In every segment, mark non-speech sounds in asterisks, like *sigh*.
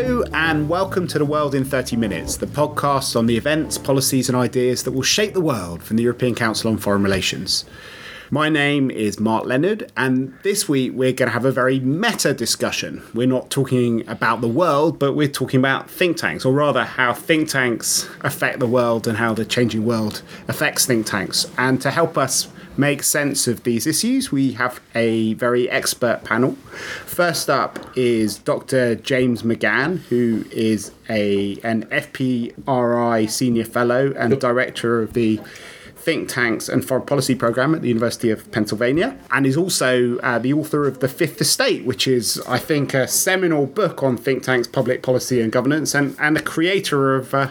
Hello, and welcome to The World in 30 Minutes, the podcast on the events, policies, and ideas that will shape the world from the European Council on Foreign Relations. My name is Mark Leonard, and this week we're going to have a very meta discussion. We're not talking about the world, but we're talking about think tanks, or rather, how think tanks affect the world and how the changing world affects think tanks. And to help us make sense of these issues, we have a very expert panel. First up is Dr. James McGann, who is a an FPRI senior fellow and director of the think tanks and foreign policy program at the University of Pennsylvania, and is also uh, the author of The Fifth Estate, which is, I think, a seminal book on think tanks, public policy, and governance, and, and the creator of. Uh,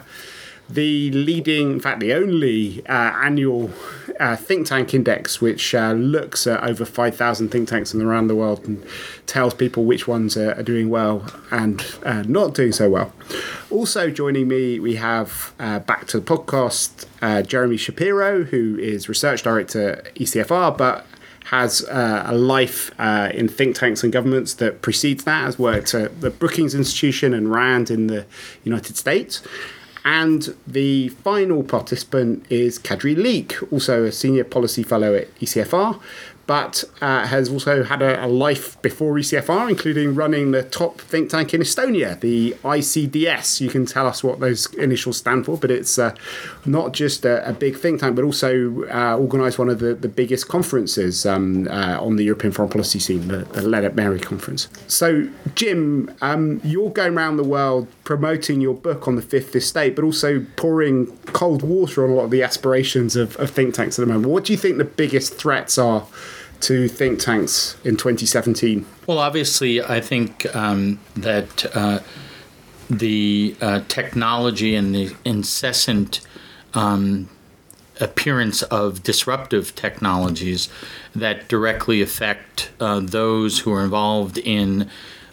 the leading, in fact, the only uh, annual uh, think tank index, which uh, looks at over 5,000 think tanks around the world and tells people which ones are, are doing well and uh, not doing so well. Also joining me, we have uh, back to the podcast uh, Jeremy Shapiro, who is research director at ECFR, but has uh, a life uh, in think tanks and governments that precedes that, has worked at the Brookings Institution and RAND in the United States. And the final participant is Kadri Liik, also a senior policy fellow at ECFR, but uh, has also had a, a, life before ECFR, including running the top think tank in Estonia, the ICDS. You can tell us what those initials stand for, but it's uh, not just a, a, big think tank, but also uh, organised one of the, the biggest conferences um, uh, on the European foreign policy scene, the, the Lennart Meri conference. So, Jim, um, you're going around the world promoting your book on the fifth estate, but also pouring cold water on a lot of the aspirations of, of think tanks at the moment. What do you think the biggest threats are? To think tanks in 2017? Well, obviously, I think um, that uh, the uh, technology and the incessant um, appearance of disruptive technologies that directly affect uh, those who are involved in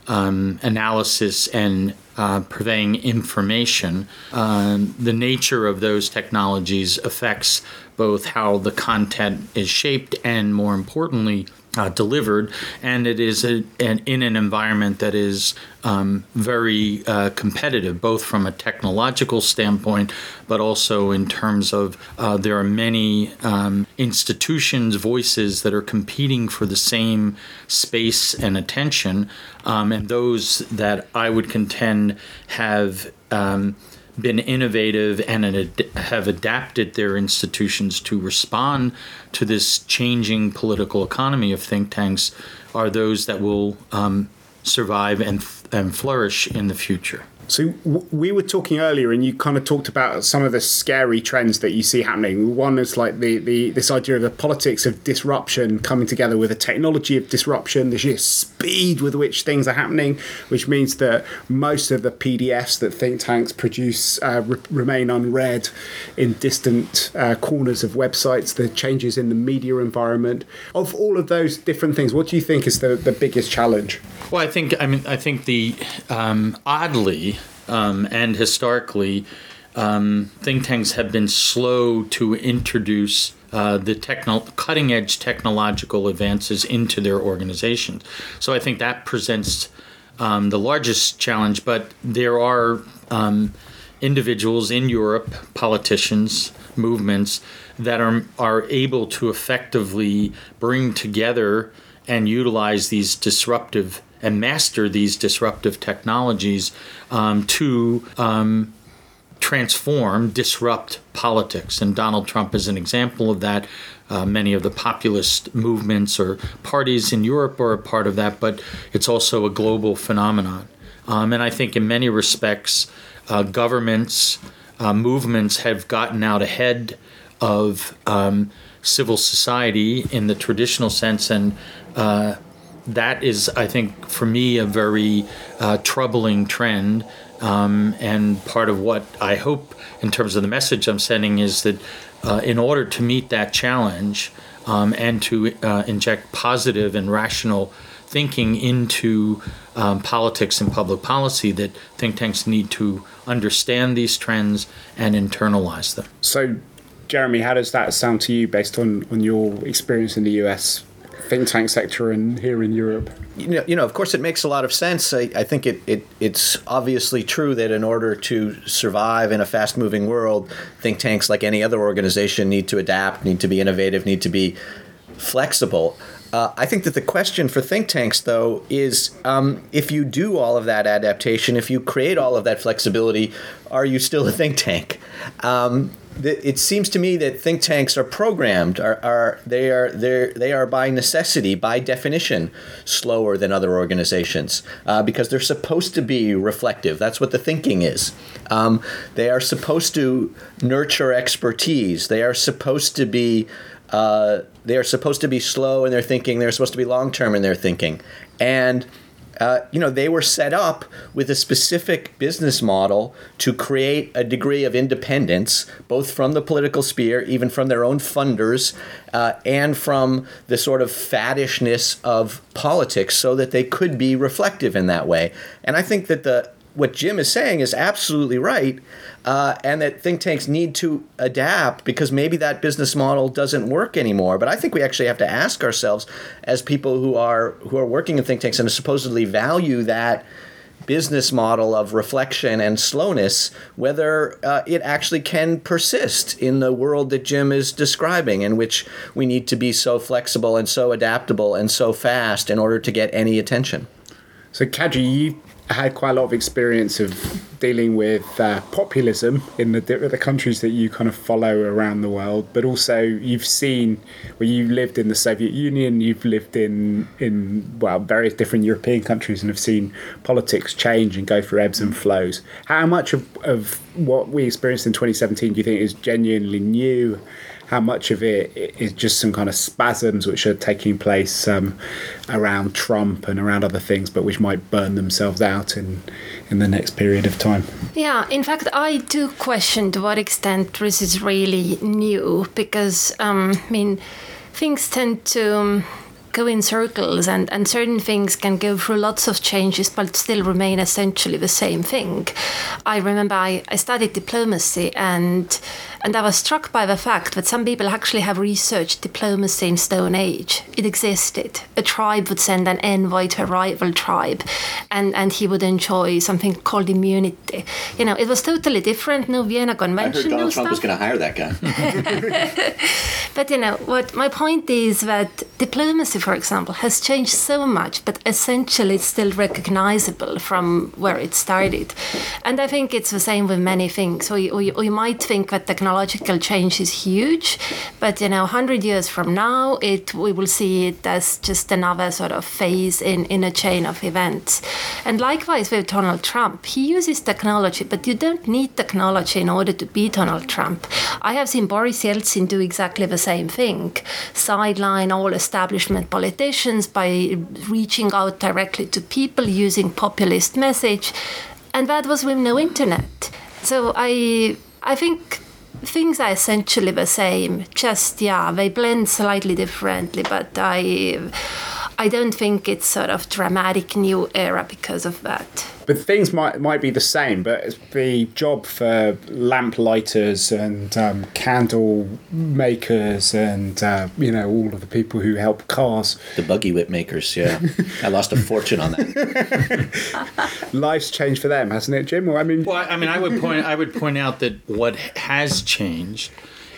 um, analysis and uh, purveying information. Um, the nature of those technologies affects both how the content is shaped and, more importantly, uh, delivered, and it is a, an, in an environment that is um, very uh, competitive, both from a technological standpoint, but also in terms of uh, there are many um, institutions, voices that are competing for the same space and attention, um, and those that I would contend have um, been innovative and have adapted their institutions to respond to this changing political economy of think tanks are those that will um, survive and, and flourish in the future. So w- we were talking earlier, and you kind of talked about some of the scary trends that you see happening. One is like the, the this idea of the politics of disruption coming together with a technology of disruption, the sheer speed with which things are happening, which means that most of the PDFs that think tanks produce uh, re- remain unread in distant uh, corners of websites. The changes in the media environment of all of those different things. What do you think is the, the biggest challenge? Well, I think I mean I think the um, oddly um, and historically, um, think tanks have been slow to introduce uh, the techno- cutting edge technological advances into their organizations. So I think that presents um, the largest challenge, but there are um, individuals in Europe, politicians, movements that are, are able to effectively bring together and utilize these disruptive and master these disruptive technologies um, to um, transform, disrupt politics. And Donald Trump is an example of that. Uh, many of the populist movements or parties in Europe are a part of that, but it's also a global phenomenon. Um, and I think in many respects, uh, governments, uh, movements have gotten out ahead of um, civil society in the traditional sense and uh, that is, I think, for me, a very uh, troubling trend. Um, and part of what I hope, in terms of the message I'm sending, is that uh, in order to meet that challenge um, and to uh, inject positive and rational thinking into um, politics and public policy, that think tanks need to understand these trends and internalize them. So, Jeremy, how does that sound to you based on, on your experience in the US think tank sector in here in Europe? You know, you know, of course, it makes a lot of sense. I, I think it, it it's obviously true that in order to survive in a fast moving world, think tanks, like any other organization, need to adapt, need to be innovative, need to be flexible. Uh, I think that the question for think tanks, though, is um, if you do all of that adaptation, if you create all of that flexibility, are you still a think tank? Um, it seems to me that think tanks are programmed are, are they are they they are by necessity by definition slower than other organizations uh, because they're supposed to be reflective that's what the thinking is um, they are supposed to nurture expertise they are supposed to be uh, they are supposed to be slow in their thinking. They're supposed to be long term in their thinking. And uh, you know, they were set up with a specific business model to create a degree of independence, both from the political sphere, even from their own funders, uh, and from the sort of faddishness of politics, so that they could be reflective in that way. And I think that the what Jim is saying is absolutely right, uh, and that think tanks need to adapt because maybe that business model doesn't work anymore. But I think we actually have to ask ourselves, as people who are who are working in think tanks and supposedly value that business model of reflection and slowness, whether uh, it actually can persist in the world that Jim is describing, in which we need to be so flexible and so adaptable and so fast in order to get any attention. So, Kadri, you had quite a lot of experience of dealing with uh, populism in the, the countries that you kind of follow around the world, but also you've seen where well, you lived in the Soviet Union, you've lived in in well various different European countries, and have seen politics change and go through ebbs and flows. How much of, of what we experienced in 2017 do you think is genuinely new? How much of it is just some kind of spasms which are taking place um, around Trump and around other things, but which might burn themselves out in in the next period of time. Yeah, in fact, I do question to what extent this is really new because um, I mean things tend to. Um, go in circles and, and certain things can go through lots of changes but still remain essentially the same thing. I remember I, I studied diplomacy and and I was struck by the fact that some people actually have researched diplomacy in Stone Age. It existed. A tribe would send an envoy to a rival tribe, and, and he would enjoy something called immunity. You know, it was totally different. No Vienna Convention. I heard Donald Trump stuff. was going to hire that guy. *laughs* but you know, what my point is that diplomacy, for example, has changed so much, but essentially it's still recognizable from where it started. And I think it's the same with many things. Or you, or you, or you might think that technology technological change is huge, but you know, 100 years from now, it we will see it as just another sort of phase in, in a chain of events. And likewise with Donald Trump, he uses technology, but you don't need technology in order to be Donald Trump. I have seen Boris Yeltsin do exactly the same thing sideline all establishment politicians by reaching out directly to people using populist message and that was with no internet so i i think things are essentially the same. Just yeah, they blend slightly differently, but I I don't think it's sort of dramatic new era because of that. But things might might be the same, but the job for lamp lighters and um, candle makers and uh, you know all of the people who help cars, the buggy whip makers. Yeah, I lost a fortune on that. *laughs* Life's changed for them, hasn't it, Jim? Well, I mean, well, I mean, I would point I would point out that what has changed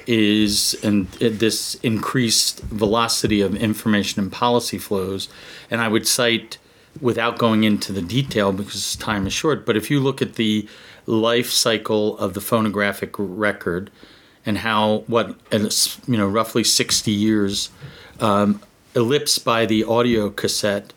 is and this increased velocity of information and policy flows, and I would cite without going into the detail because time is short, but if you look at the life cycle of the phonographic record and how what you know roughly 60 years um, ellipsed by the audio cassette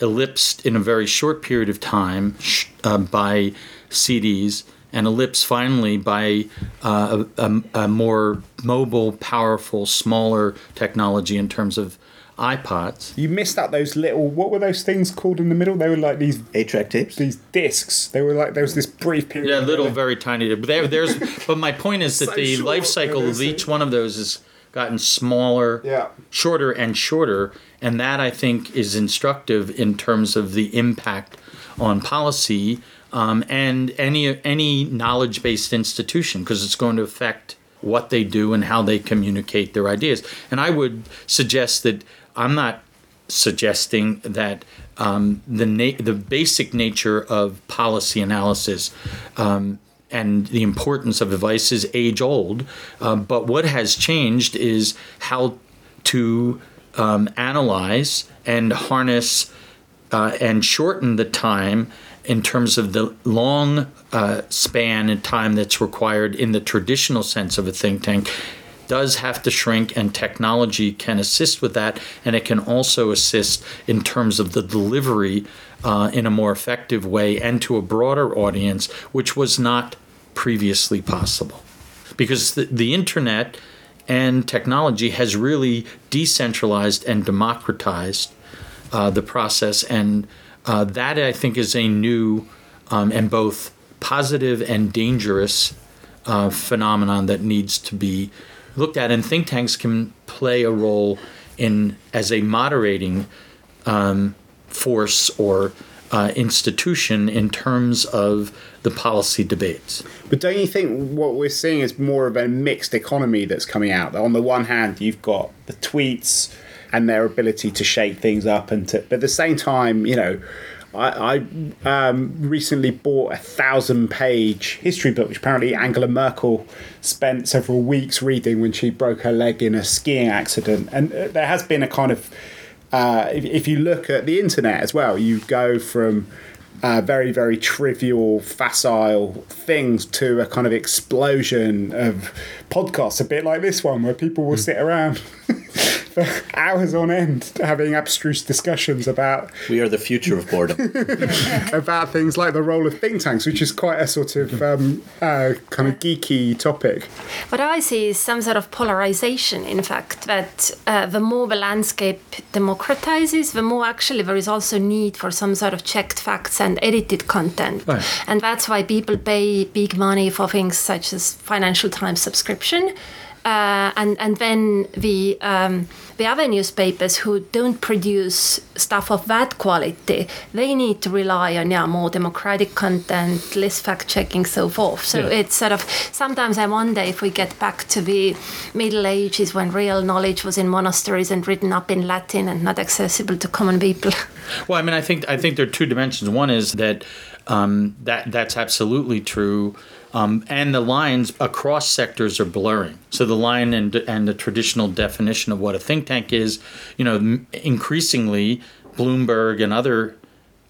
ellipsed in a very short period of time uh, by CDs and ellipsed finally by uh, a, a, a more mobile, powerful, smaller technology in terms of iPods. You missed out those little. What were those things called in the middle? They were like these eight-track tapes. These discs. They were like there was this brief period. Yeah, little, very tiny. But there, there's. but my point is *laughs* that so the short, life cycle of each one of those has gotten smaller, yeah. shorter, and shorter, and that I think is instructive in terms of the impact on policy um, and any any knowledge-based institution because it's going to affect what they do and how they communicate their ideas. And I would suggest that I'm not suggesting that um, the na- the basic nature of policy analysis um, and the importance of advice is age old. Um, but what has changed is how to um, analyze and harness uh, and shorten the time in terms of the long uh, span and time that's required in the traditional sense of a think tank does have to shrink and technology can assist with that and it can also assist in terms of the delivery uh, in a more effective way and to a broader audience which was not previously possible. Because the, the internet and technology has really decentralized and democratized uh, the process and uh, that i think is a new um, and both positive and dangerous uh, phenomenon that needs to be looked at, and think tanks can play a role in as a moderating um, force or uh, institution in terms of the policy debates. But don't you think what we're seeing is more of a mixed economy that's coming out? That on the one hand, you've got the tweets and their ability to shake things up, and to, but at the same time, you know, I, I um, recently bought a thousand page history book, which apparently Angela Merkel spent several weeks reading when she broke her leg in a skiing accident. And uh, there has been a kind of, uh, if, if you look at the internet as well, you go from uh, very, very trivial, facile things to a kind of explosion of podcasts, a bit like this one, where people will mm. sit around *laughs* for *laughs* hours on end having abstruse discussions about. We are the future of boredom. *laughs* about things like the role of think tanks, which is quite a sort of um, uh, kind of geeky topic. What I see is some sort of polarization, in fact, that uh, the more the landscape democratizes, the more actually there is also need for some sort of checked facts and edited content. Right. And that's why people pay big money for things such as Financial Times subscription uh, and and then the um, the other newspapers who don't produce stuff of that quality, they need to rely on yeah more democratic content, less fact checking, so forth. So yeah. it's sort of sometimes I wonder if we get back to the Middle Ages when real knowledge was in monasteries and written up in Latin and not accessible to common people. *laughs* Well, I mean, I think I think there are two dimensions. One is that um, that that's absolutely true um, and the lines across sectors are blurring. So the line and and the traditional definition of what a think tank is, you know, increasingly Bloomberg and other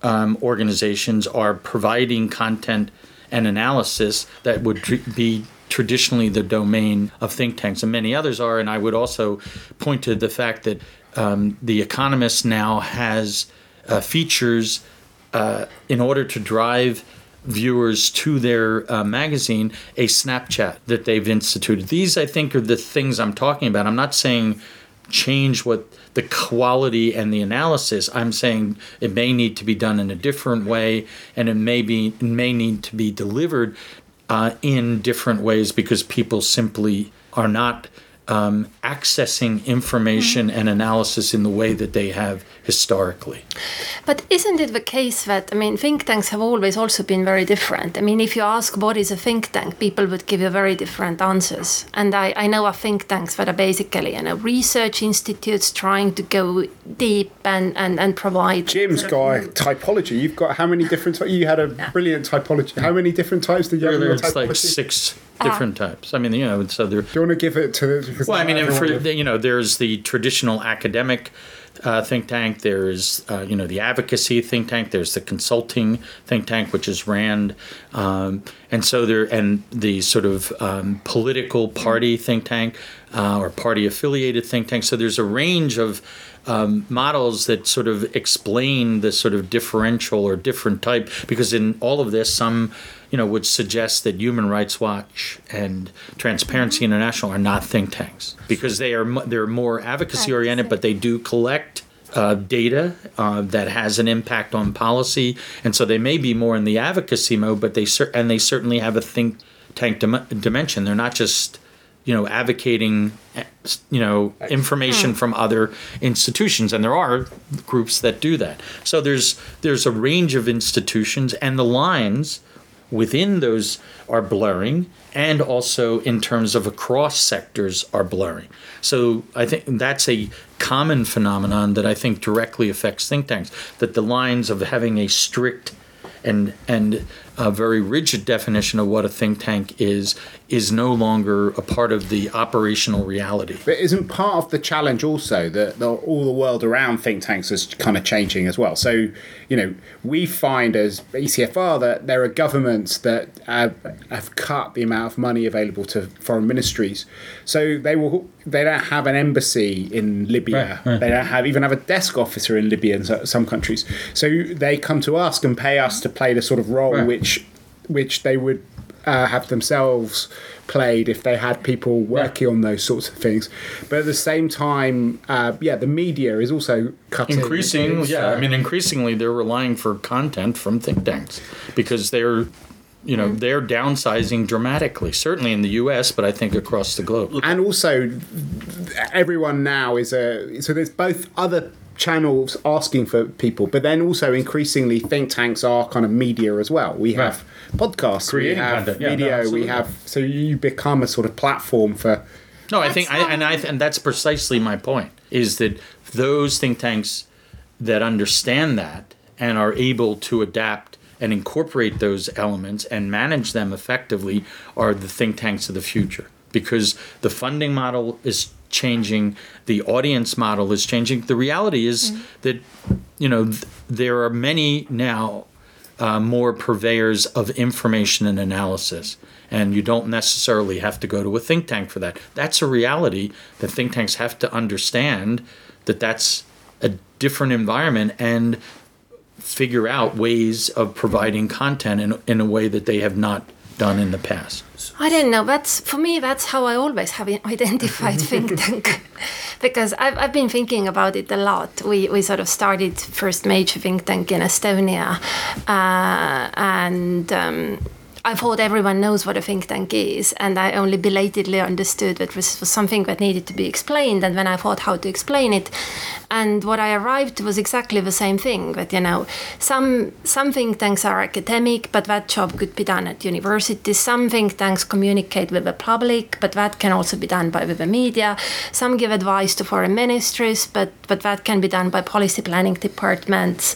um, organizations are providing content and analysis that would tr- be traditionally the domain of think tanks, and many others are. And I would also point to the fact that um, the Economist now has uh, features uh, in order to drive viewers to their uh, magazine a Snapchat that they've instituted. These, I think, are the things I'm talking about. I'm not saying change what the quality and the analysis. I'm saying it may need to be done in a different way, and it may be it may need to be delivered uh, in different ways because people simply are not um, accessing information mm-hmm. and analysis in the way that they have historically. But isn't it the case that, I mean, think tanks have always also been very different? I mean, if you ask what is a think tank, people would give you very different answers. And I, I know of think tanks that are basically you know, research institutes trying to go deep and, and, and provide. Jim's guy, typology. You've got how many different, you had a brilliant typology. How many different types did you have? There's like six different uh, types. I mean, you know, so there. Do you want to give it to? Well, I mean, for, you know, there's the traditional academic uh, think tank. There's uh, you know the advocacy think tank. There's the consulting think tank, which is Rand, um, and so there and the sort of um, political party think tank uh, or party affiliated think tank. So there's a range of um, models that sort of explain the sort of differential or different type because in all of this some you know, would suggest that Human Rights Watch and Transparency International are not think tanks because they are they're more advocacy oriented, but they do collect uh, data uh, that has an impact on policy, and so they may be more in the advocacy mode, but they cer- and they certainly have a think tank dim- dimension. They're not just you know advocating eh, you know information from other institutions. And there are groups that do that. So there's there's a range of institutions and the lines within those are blurring and also in terms of across sectors are blurring. So I think that's a common phenomenon that I think directly affects think tanks that the lines of having a strict and and a very rigid definition of what a think tank is is no longer a part of the operational reality. But isn't part of the challenge also that the, all the world around think tanks is kind of changing as well? So, you know, we find as ECFR that there are governments that have, have cut the amount of money available to foreign ministries. So they will they don't have an embassy in Libya. Right, right. They don't have even have a desk officer in Libya in some countries. So they come to us and pay us to play the sort of role Right. which which they would uh, have themselves played if they had people working on those sorts of things. But at the same time, uh, yeah, the media is also cutting. Increasing, yeah. uh, I mean, increasingly they're relying for content from think tanks because they're, you know, they're downsizing dramatically. Certainly in the U.S., but I think across the globe. and also everyone now is a so there's both other channels asking for people but then also increasingly think tanks are kind of media as well we have podcasts Creating we have content. Yeah, no, video we have so you become a sort of platform for No, I think, I, and I, and that's precisely my point. Is that those think tanks that understand that and are able to adapt and incorporate those elements and manage them effectively are the think tanks of the future because the funding model is changing, the audience model is changing. The reality is that you know th- there are many now uh, more purveyors of information and analysis. And you don't necessarily have to go to a think tank for that. That's a reality that think tanks have to understand that that's a different environment and figure out ways of providing content in, in a way that they have not done in the past. I don't know. That's for me. That's how I always have *laughs* identified think *laughs* tank, because I've, I've been thinking about it a lot. We we sort of started first major think tank in Estonia, uh, and. Um, I thought everyone knows what a think tank is, and I only belatedly understood that this was something that needed to be explained. And when I thought how to explain it, and what I arrived was exactly the same thing. That you know, some some think tanks are academic, but that job could be done at universities. Some think tanks communicate with the public, but that can also be done by the media. Some give advice to foreign ministries, but but that can be done by policy planning departments,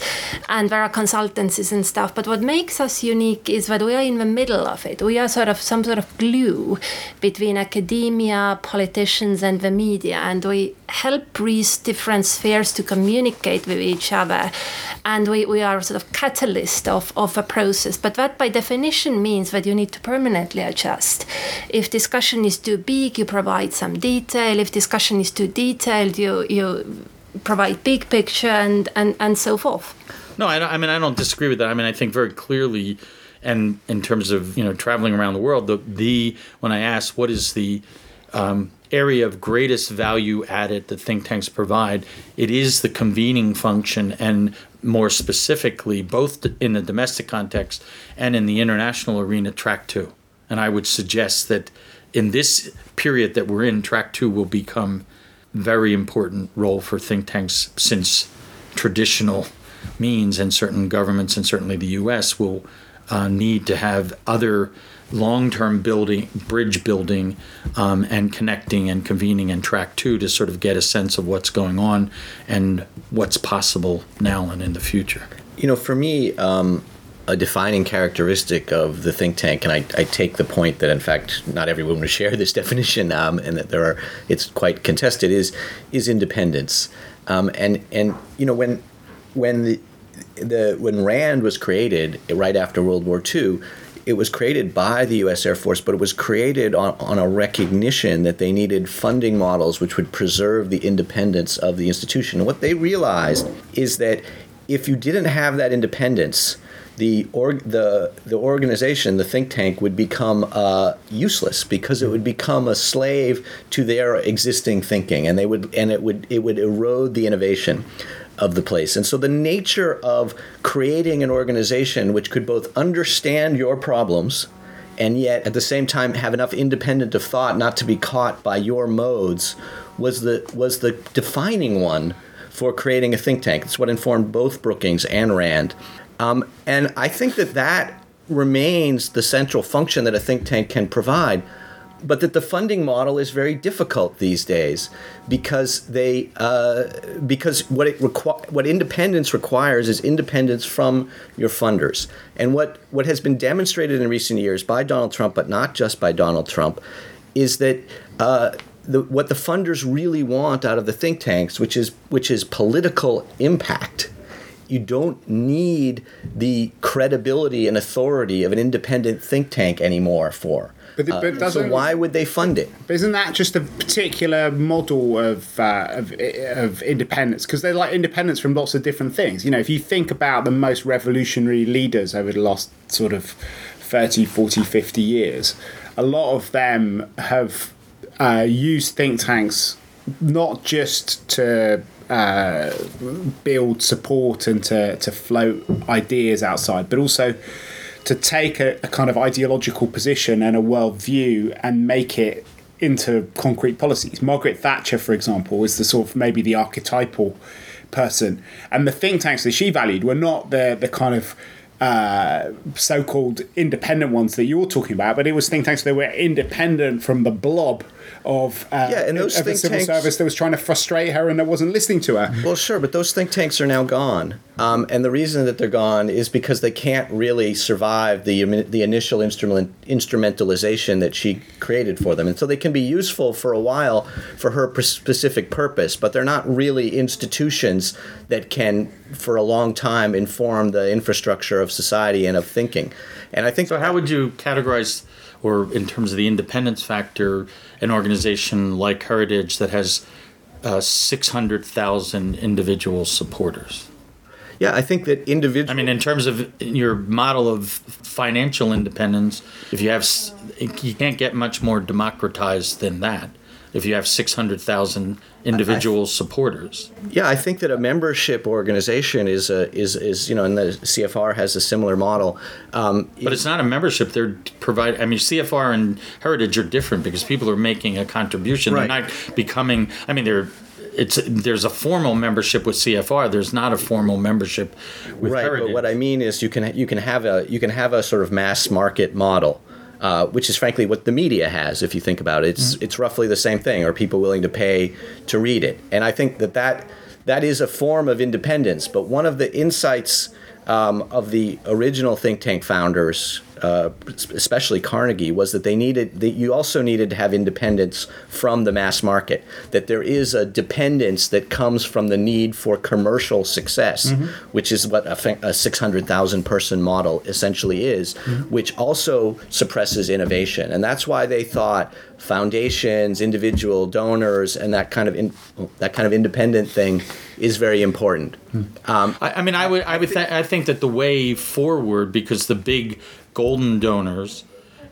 and there are consultancies and stuff. But what makes us unique is that we are in the middle of it. We are sort of some sort of glue between academia, politicians, and the media, and we help these different spheres to communicate with each other. And we, we are sort of catalyst of, of a process. But that by definition means that you need to permanently adjust. If discussion is too big, you provide some detail. If discussion is too detailed, you you provide big picture and, and, and so forth. No, I, I mean I don't disagree with that. I mean I think very clearly, and in terms of you know traveling around the world, the, the when I ask what is the um, area of greatest value added that think tanks provide, it is the convening function, and more specifically, both in the domestic context and in the international arena, track two. And I would suggest that in this period that we're in, track two will become very important role for think tanks since traditional means and certain governments and certainly the US will uh, need to have other long-term building bridge building um, and connecting and convening and track two to sort of get a sense of what's going on and what's possible now and in the future You know, for me, um, a defining characteristic of the think tank, and I, I take the point that in fact not everyone would *laughs* share this definition, um, and that there are it's quite contested, is is independence. Um, and and you know when when the the when Rand was created right after World War II, it was created by the U.S. Air Force, but it was created on, on a recognition that they needed funding models which would preserve the independence of the institution. And what they realized is that if you didn't have that independence, the org, the the organization, the think tank, would become uh, useless because it would become a slave to their existing thinking, and they would and it would it would erode the innovation of the place. And so the nature of creating an organization which could both understand your problems and yet at the same time have enough independent of thought not to be caught by your modes was the was the defining one for creating a think tank. It's what informed both Brookings and Rand. Um, and I think that that remains the central function that a think tank can provide but that the funding model is very difficult these days because they uh, because what it requ- what independence requires is independence from your funders. And what what has been demonstrated in recent years by Donald Trump but not just by Donald Trump is that uh, the, what the funders really want out of the think tanks which is which is political impact you don't need the credibility and authority of an independent think tank anymore for But, the, but uh, so why would they fund it? But isn't that just a particular model of uh, of, of independence? Because they're like independence from lots of different things. You know, if you think about the most revolutionary leaders over the last sort of 30, 40, 50 years, a lot of them have uh, used think tanks not just to uh, build support and to, to float ideas outside, but also to take a, a kind of ideological position and a worldview and make it into concrete policies. Margaret Thatcher, for example, is the sort of maybe the archetypal person, and the think tanks that she valued were not the the kind of uh, so-called independent ones that you're talking about, but it was think tanks that were independent from the blob of uh, Yeah, and those of the think civil tanks- service that was trying to frustrate her and that wasn't listening to her. Well, sure, but those think tanks are now gone, um, and the reason that they're gone is because they can't really survive the the initial instrument instrumentalization that she created for them, and so they can be useful for a while for her specific purpose, but they're not really institutions that can, for a long time, inform the infrastructure of society and of thinking. And I think So, how would you categorize, or in terms of the independence factor, an organization like Heritage that has uh, 600,000 individual supporters? yeah, I think that individual. I mean, in terms of your model of financial independence, if you have, you can't get much more democratized than that. If you have 600,000 individual supporters. Yeah, I think that a membership organization is a is is you know, and the CFR has a similar model. Um, But it's not a membership. They're provide. I mean, CFR and Heritage are different because people are making a contribution. Right. They're not becoming. I mean, they're. It's there's a formal membership with CFR. There's not a formal membership with Heritage. right, Heritage. but what I mean is you can you can have a you can have a sort of mass market model. Uh, which is frankly what the media has, if you think about it. It's it's roughly the same thing. Are people willing to pay to read it? And I think that that, that is a form of independence. But one of the insights um, of the original think tank founders, uh, especially Carnegie, was that they needed that you also needed to have independence from the mass market. That there is a dependence that comes from the need for commercial success, which is what a, a six hundred thousand person model essentially is, which also suppresses innovation, and that's why they thought foundations, individual donors, and that kind of in, that kind of independent thing is very important. Um, I, I mean, I would, I would, th- I think that the way forward, because the big golden donors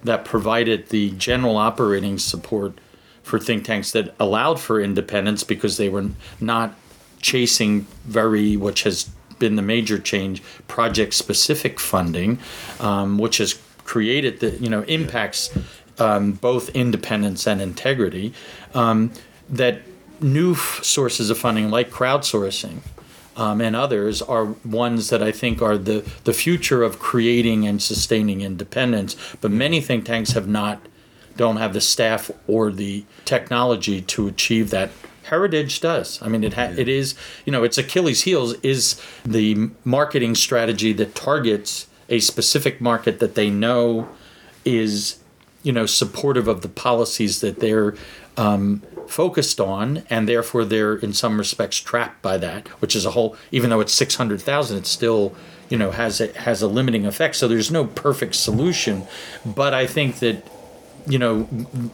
that provided the general operating support for think tanks that allowed for independence, because they were not chasing very, which has been the major change, project-specific funding, um, which has created the, you know, impacts um, both independence and integrity. Um, that new f- sources of funding, like crowdsourcing, um, and others are ones that I think are the, the future of creating and sustaining independence. But many think tanks have not, don't have the staff or the technology to achieve that. Heritage does. I mean, it ha- it is you know its Achilles' heels is the marketing strategy that targets a specific market that they know is you know supportive of the policies that they're um, focused on, and therefore they're in some respects trapped by that, which is a whole. Even though it's six hundred thousand, it still you know has a, has a limiting effect. So there's no perfect solution, but I think that you know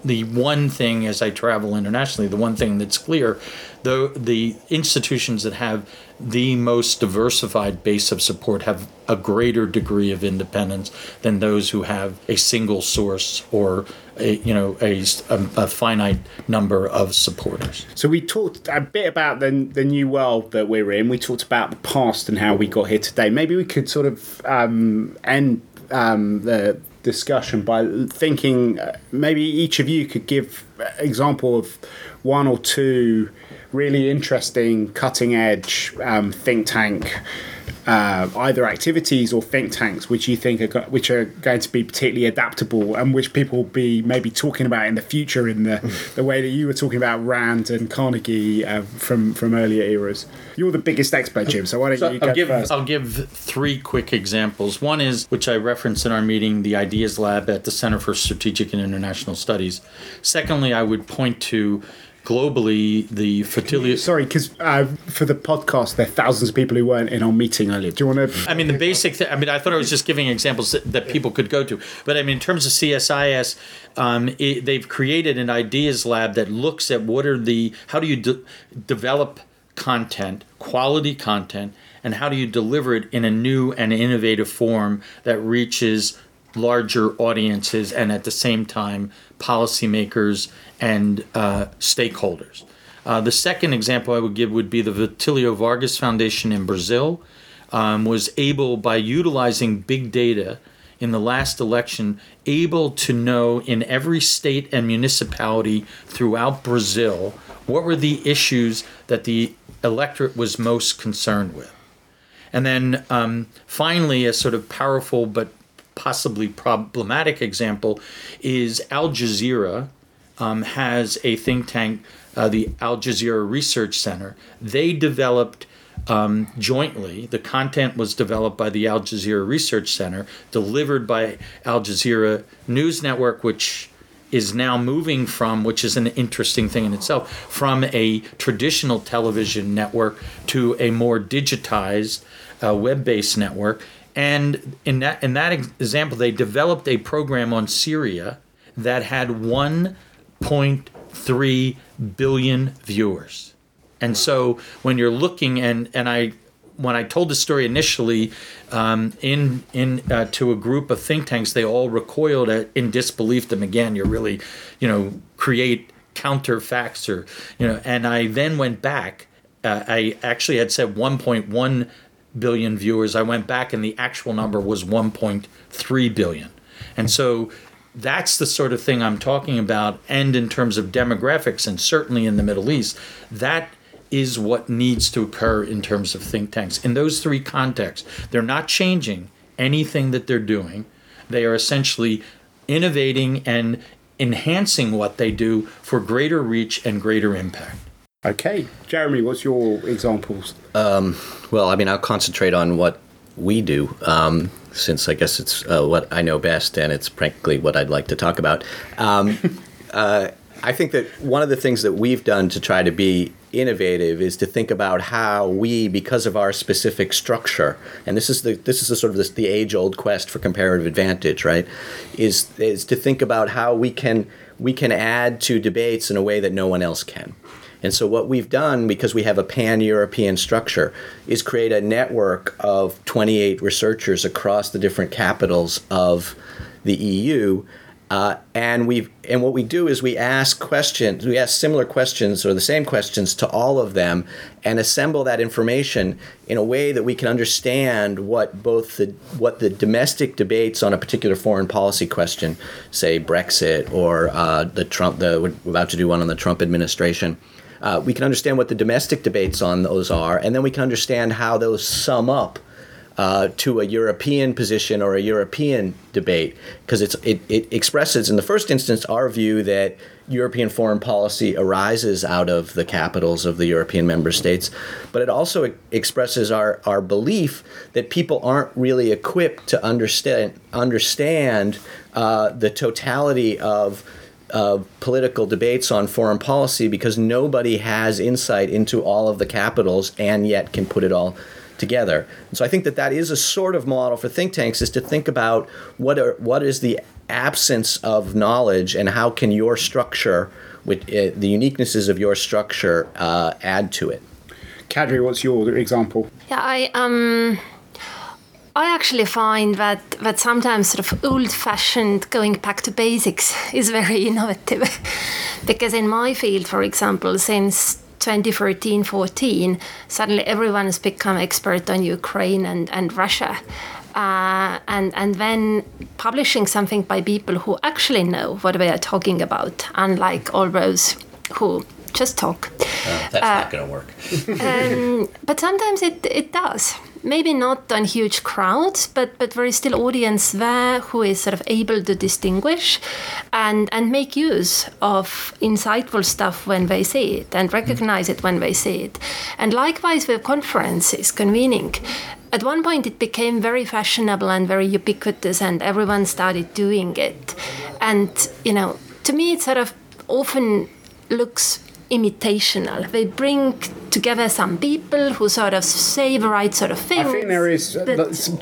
the one thing as I travel internationally, the one thing that's clear, the the institutions that have the most diversified base of support have a greater degree of independence than those who have a single source or a you know a, a, a finite number of supporters. So we talked a bit about the the new world that we're in. We talked about the past and how we got here today. Maybe we could sort of um, end um, the discussion by thinking. Uh, maybe each of you could give example of one or two really interesting, cutting edge um, think tank. Uh, either activities or think tanks which you think are go- which are going to be particularly adaptable and which people will be maybe talking about in the future in the *laughs* the way that you were talking about Rand and Carnegie uh, from from earlier eras? You're the biggest expert, Jim. So why don't So you go I'll give first? I'll give three quick examples. One is which I referenced in our meeting, the Ideas Lab at the Center for Strategic and International Studies. Secondly, I would point to globally the fertility. Sorry, because uh, for the podcast, there are thousands of people who weren't in our meeting earlier. Do you want to? I mean, the basic. Th- I mean, I thought I was just giving examples that, that people could go to. But I mean, in terms of CSIS, um, it, they've created an ideas lab that looks at what are the how do you de- develop content, quality content, and how do you deliver it in a new and innovative form that reaches larger audiences and at the same time policymakers and uh, stakeholders. Uh, the second example I would give would be the Getulio Vargas Foundation in Brazil um, was able, by utilizing big data in the last election, able to know in every state and municipality throughout Brazil what were the issues that the electorate was most concerned with. And then um, finally, a sort of powerful but possibly problematic example is Al Jazeera um, has a think tank, uh, the Al Jazeera Research Center. They developed um, jointly, the content was developed by the Al Jazeera Research Center, delivered by Al Jazeera News Network, which is now moving from, which is an interesting thing in itself, from a traditional television network to a more digitized uh, web-based network. And in that in that example, they developed a program on Syria that had 1.3 billion viewers. And so when you're looking and and I when I told the story initially um, in in uh, to a group of think tanks, they all recoiled at, in disbelief. Them again, you're really, you know, create counter facts or you know. And I then went back. Uh, I actually had said 1.1 billion viewers. I went back, and the actual number was 1.3 billion. And so that's the sort of thing I'm talking about. And in terms of demographics, and certainly in the Middle East, that is what needs to occur in terms of think tanks. In those three contexts, they're not changing anything that they're doing. They are essentially innovating and enhancing what they do for greater reach and greater impact. Okay, Jeremy, what's your examples? Well, I mean, I'll concentrate on what we do, um, since I guess it's uh, what I know best, and it's frankly what I'd like to talk about. Um, *laughs* uh, I think that one of the things that we've done to try to be innovative is to think about how we, because of our specific structure, and this is the this is the sort of this, the age old quest for comparative advantage, right? Is is to think about how we can we can add to debates in a way that no one else can. And so, what we've done, because we have a pan European structure, is create a network of 28 researchers across the different capitals of the EU. Uh, and we and what we do is we ask questions, we ask similar questions or the same questions to all of them, and assemble that information in a way that we can understand what both the what the domestic debates on a particular foreign policy question, say Brexit or uh, the Trump, the we're about to do one on the Trump administration, uh, we can understand what the domestic debates on those are, and then we can understand how those sum up uh, to a European position or a European debate, because it, it expresses, in the first instance, our view that European foreign policy arises out of the capitals of the European member states, but it also expresses our, our belief that people aren't really equipped to understand understand uh, the totality of uh, political debates on foreign policy because nobody has insight into all of the capitals and yet can put it all together. And so I think that that is a sort of model for think tanks is to think about what are what is the absence of knowledge and how can your structure with uh, the uniquenesses of your structure uh, add to it. Kadri, what's your example? Yeah, I um I actually find that that sometimes sort of old-fashioned going back to basics *laughs* is very innovative, *laughs* because in my field, for example, since 2013 14 suddenly everyone has become expert on ukraine and, and russia. Uh, and and then publishing something by people who actually know what they are talking about unlike all those who just talk. That's not going to work. um, *laughs* but sometimes it, it does maybe not on huge crowds, but but there is still audience there who is sort of able to distinguish and and make use of insightful stuff when they see it and mm-hmm. recognize it when they see it. And likewise with conferences, convening. At one point, it became very fashionable and very ubiquitous, and everyone started doing it. And you know, to me, it sort of often looks imitational. They bring together some people who sort of say the right sort of things. I think there is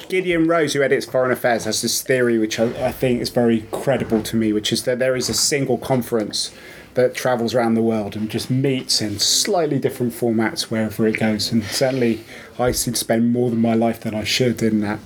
Gideon Rose, who edits Foreign Affairs, has this theory which I, I think is very credible to me, which is that there is a single conference that travels around the world and just meets in slightly different formats wherever it goes. And certainly, I seem to spend more than my life than I should in that.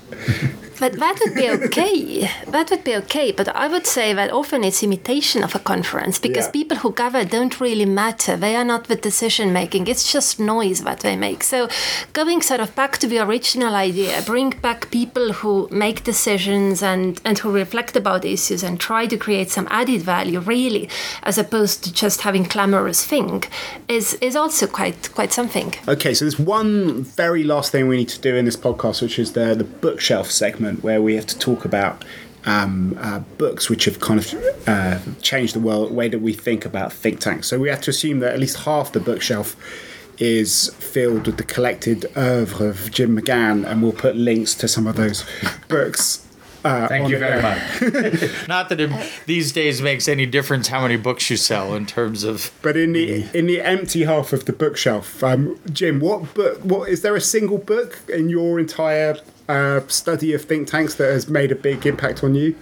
But that would be okay. that would be okay. But I would say that often it's imitation of a conference because Yeah. people who gather don't really matter. They are not the decision making. It's just noise that they make. So going sort of back to the original idea, bring back people who make decisions and, and who reflect about issues and try to create some added value really, as opposed to just having clamorous thing, is is also quite quite something. Okay, so there's one very last thing we need to do in this podcast, which is the the bookshelf segment, where we have to talk about um, uh, books which have kind of uh, changed the world way that we think about think tanks. So we have to assume that at least half the bookshelf is filled with the collected oeuvre of Jim McGann, and we'll put links to some of those books. Uh, Thank you very much. *laughs* Not that it these days makes any difference how many books you sell in terms of. But in the in the empty half of the bookshelf, um, Jim, what book? What is there a single book in your entire uh, study of think tanks that has made a big impact on you?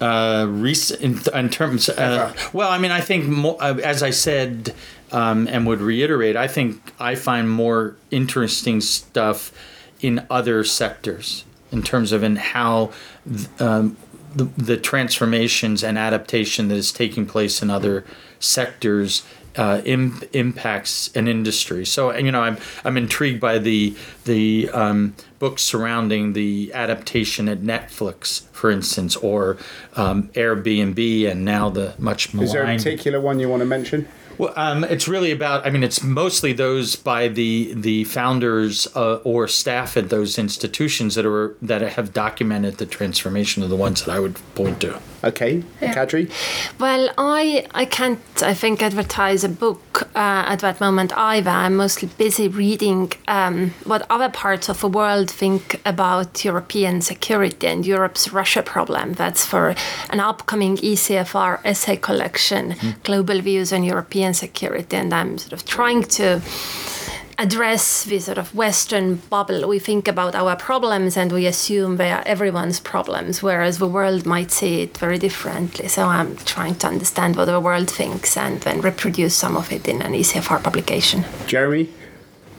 uh, recent in, in terms. Uh, well, I mean, I think more, uh, as I said, um, and would reiterate, I think I find more interesting stuff in other sectors in terms of in how th- um, the, the transformations and adaptation that is taking place in other sectors uh, Im- impacts an industry. So you know, I'm I'm intrigued by the the um, books surrounding the adaptation at Netflix, for instance, or um, Airbnb, and now the much more. Is there a particular one you want to mention? Well, um, it's really about. I mean, it's mostly those by the the founders uh, or staff at those institutions that are that have documented the transformation of the ones that I would point to. Okay, Kadri. Well, I I can't I think advertise a book uh, at that moment either. I'm mostly busy reading um, what other parts of the world think about European security and Europe's Russia problem. That's for an upcoming ECFR essay collection, Global Views on European Security, and I'm sort of trying to address the sort of Western bubble. We think about our problems and we assume they are everyone's problems, whereas the world might see it very differently. So I'm trying to understand what the world thinks and then reproduce some of it in an ECFR publication. Jeremy.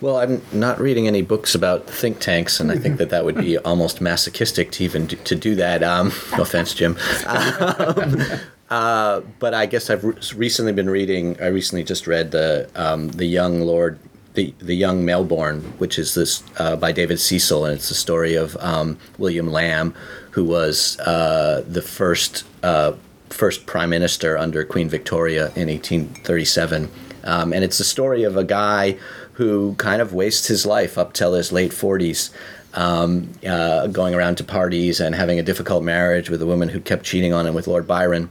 Well, I'm not reading any books about think tanks, and I think that that would be *laughs* almost masochistic to even do, to do that. Um, no offense, Jim. Um, uh, but I guess I've re- recently been reading. I recently just read the um, the Young Lord, the the Young Melbourne, which is this uh, by David Cecil, and it's the story of um, William Lamb, who was uh, the first uh, first prime minister under Queen Victoria in 1837. Um, and it's the story of a guy who kind of wastes his life up till his late 40s, um, uh, going around to parties and having a difficult marriage with a woman who kept cheating on him with Lord Byron.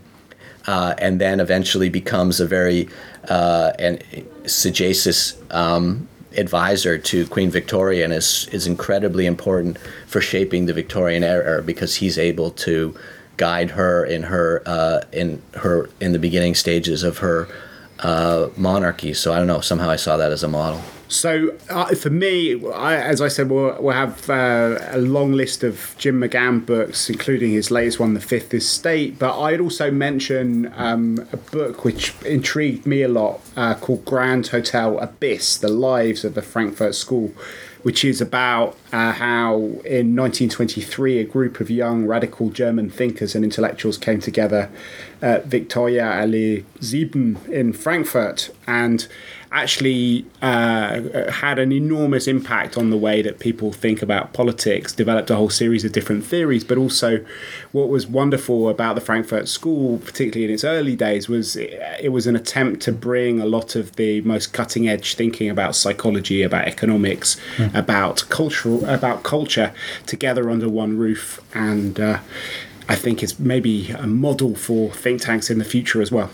Uh, and then eventually becomes a very uh, and sagacious um, advisor to Queen Victoria and is, is incredibly important for shaping the Victorian era because he's able to guide her in her uh, in her in the beginning stages of her uh, monarchy. So I don't know. Somehow I saw that as a model. So uh, for me, I, as I said, we'll, we'll have uh, a long list of Jim McGann books, including his latest one, The Fifth Estate. But I'd also mention um, a book which intrigued me a lot uh, called Grand Hotel Abyss: The Lives of the Frankfurt School, which is about uh, how in 1923 a group of young radical German thinkers and intellectuals came together at Victoria Allee 7 in Frankfurt. And actually uh, had an enormous impact on the way that people think about politics, developed a whole series of different theories, but also what was wonderful about the Frankfurt School, particularly in its early days, was it, it was an attempt to bring a lot of the most cutting edge thinking about psychology, about economics, mm. about cultural, about culture together under one roof. And uh, I think it's maybe a model for think tanks in the future as well.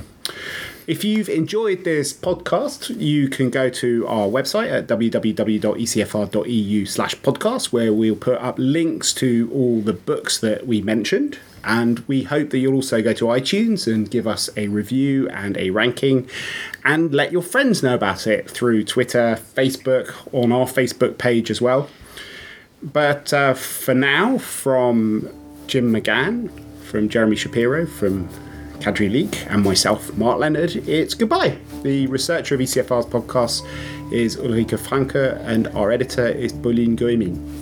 If you've enjoyed this podcast, you can go to our website at www.ecfr.eu slash podcast, where we'll put up links to all the books that we mentioned. And we hope that you'll also go to iTunes and give us a review and a ranking and let your friends know about it through Twitter, Facebook, on our Facebook page as well. But uh, for now, from Jim McGann, from Jeremy Shapiro, from Kadri Liik, and myself, Mark Leonard, it's goodbye. The researcher of ECFR's podcast is Ulrike Franke, and our editor is Pauline Goemin.